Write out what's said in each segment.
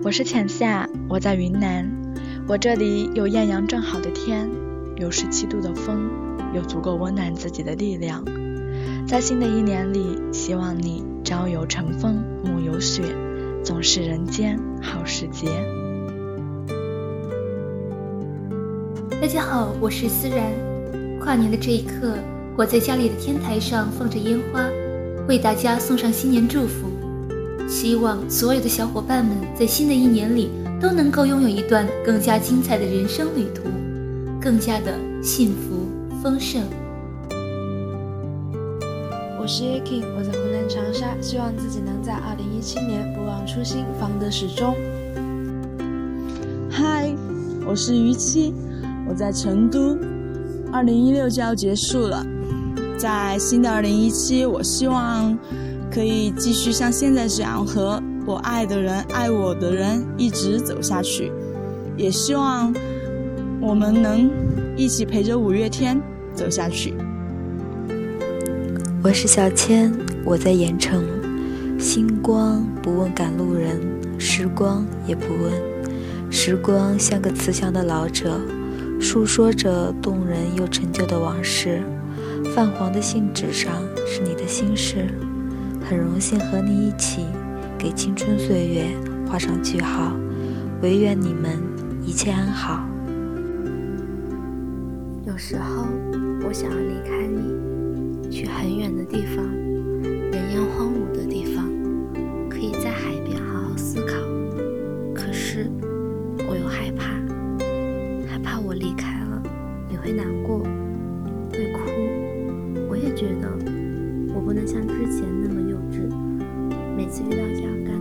我是浅夏，我在云南，我这里有艳阳正好的天，有十七度的风，有足够温暖自己的力量。在新的一年里，希望你朝有晨风，暮有雪，总是人间好时节。大家好，我是思然。跨年的这一刻，我在家里的天台上放着烟花，为大家送上新年祝福。希望所有的小伙伴们在新的一年里都能够拥有一段更加精彩的人生旅途，更加的幸福丰盛。我是 King，我在湖南长沙，希望自己能在2017年不忘初心，方得始终。嗨，我是于七。我在成都，二零一六就要结束了，在新的二零一七，我希望可以继续像现在这样和我爱的人、爱我的人一直走下去，也希望我们能一起陪着五月天走下去。我是小千，我在盐城，星光不问赶路人，时光也不问，时光像个慈祥的老者。诉说着动人又陈旧的往事，泛黄的信纸上是你的心事。很荣幸和你一起，给青春岁月画上句号。唯愿你们一切安好。有时候，我想要离开你，去很远的地方，人烟荒芜的地方，可以在海边好好思考。可是，我又害怕。害怕我离开了，你会难过，脚干。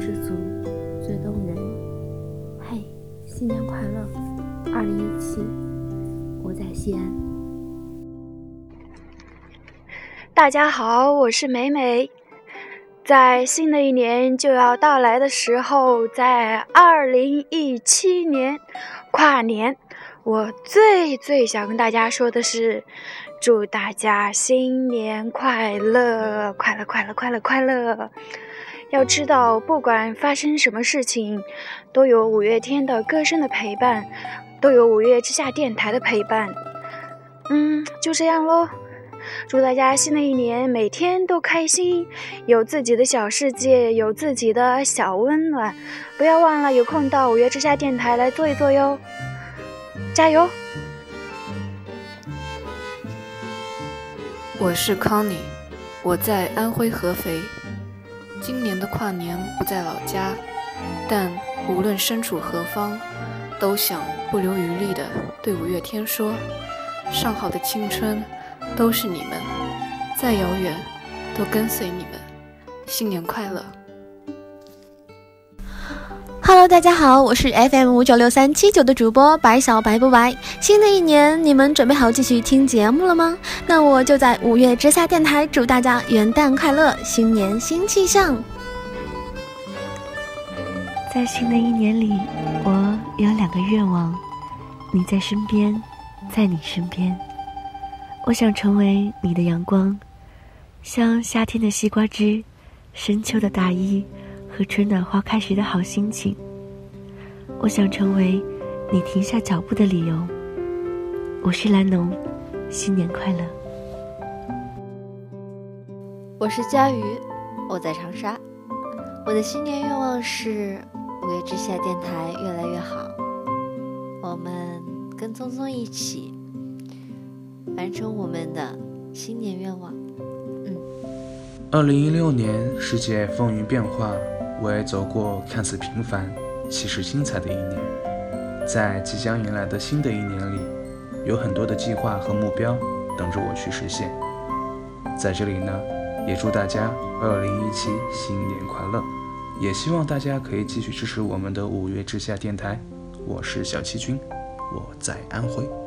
知足最动人。嘿，新年快乐！二零一七，我在西安。大家好，我是美美。在新的一年就要到来的时候，在二零一七年跨年，我最最想跟大家说的是，祝大家新年快乐，快乐，快乐，快乐，快乐！要知道，不管发生什么事情，都有五月天的歌声的陪伴，都有五月之下电台的陪伴。嗯，就这样喽。祝大家新的一年每天都开心，有自己的小世界，有自己的小温暖。不要忘了有空到五月之下电台来坐一坐哟。加油！我是康妮，我在安徽合肥。今年的跨年不在老家，但无论身处何方，都想不留余力的对五月天说：上好的青春都是你们，再遥远都跟随你们。新年快乐！Hello，大家好，我是 FM 五九六三七九的主播白小白不白。新的一年，你们准备好继续听节目了吗？那我就在五月之下电台祝大家元旦快乐，新年新气象。在新的一年里，我有两个愿望：你在身边，在你身边。我想成为你的阳光，像夏天的西瓜汁，深秋的大衣。和春暖花开时的好心情。我想成为你停下脚步的理由。我是兰农，新年快乐。我是佳瑜，我在长沙。我的新年愿望是五月之下电台越来越好。我们跟聪聪一起完成我们的新年愿望。嗯。二零一六年，世界风云变化。我也走过看似平凡，其实精彩的一年。在即将迎来的新的一年里，有很多的计划和目标等着我去实现。在这里呢，也祝大家2017新年快乐，也希望大家可以继续支持我们的五月之下电台。我是小七君，我在安徽。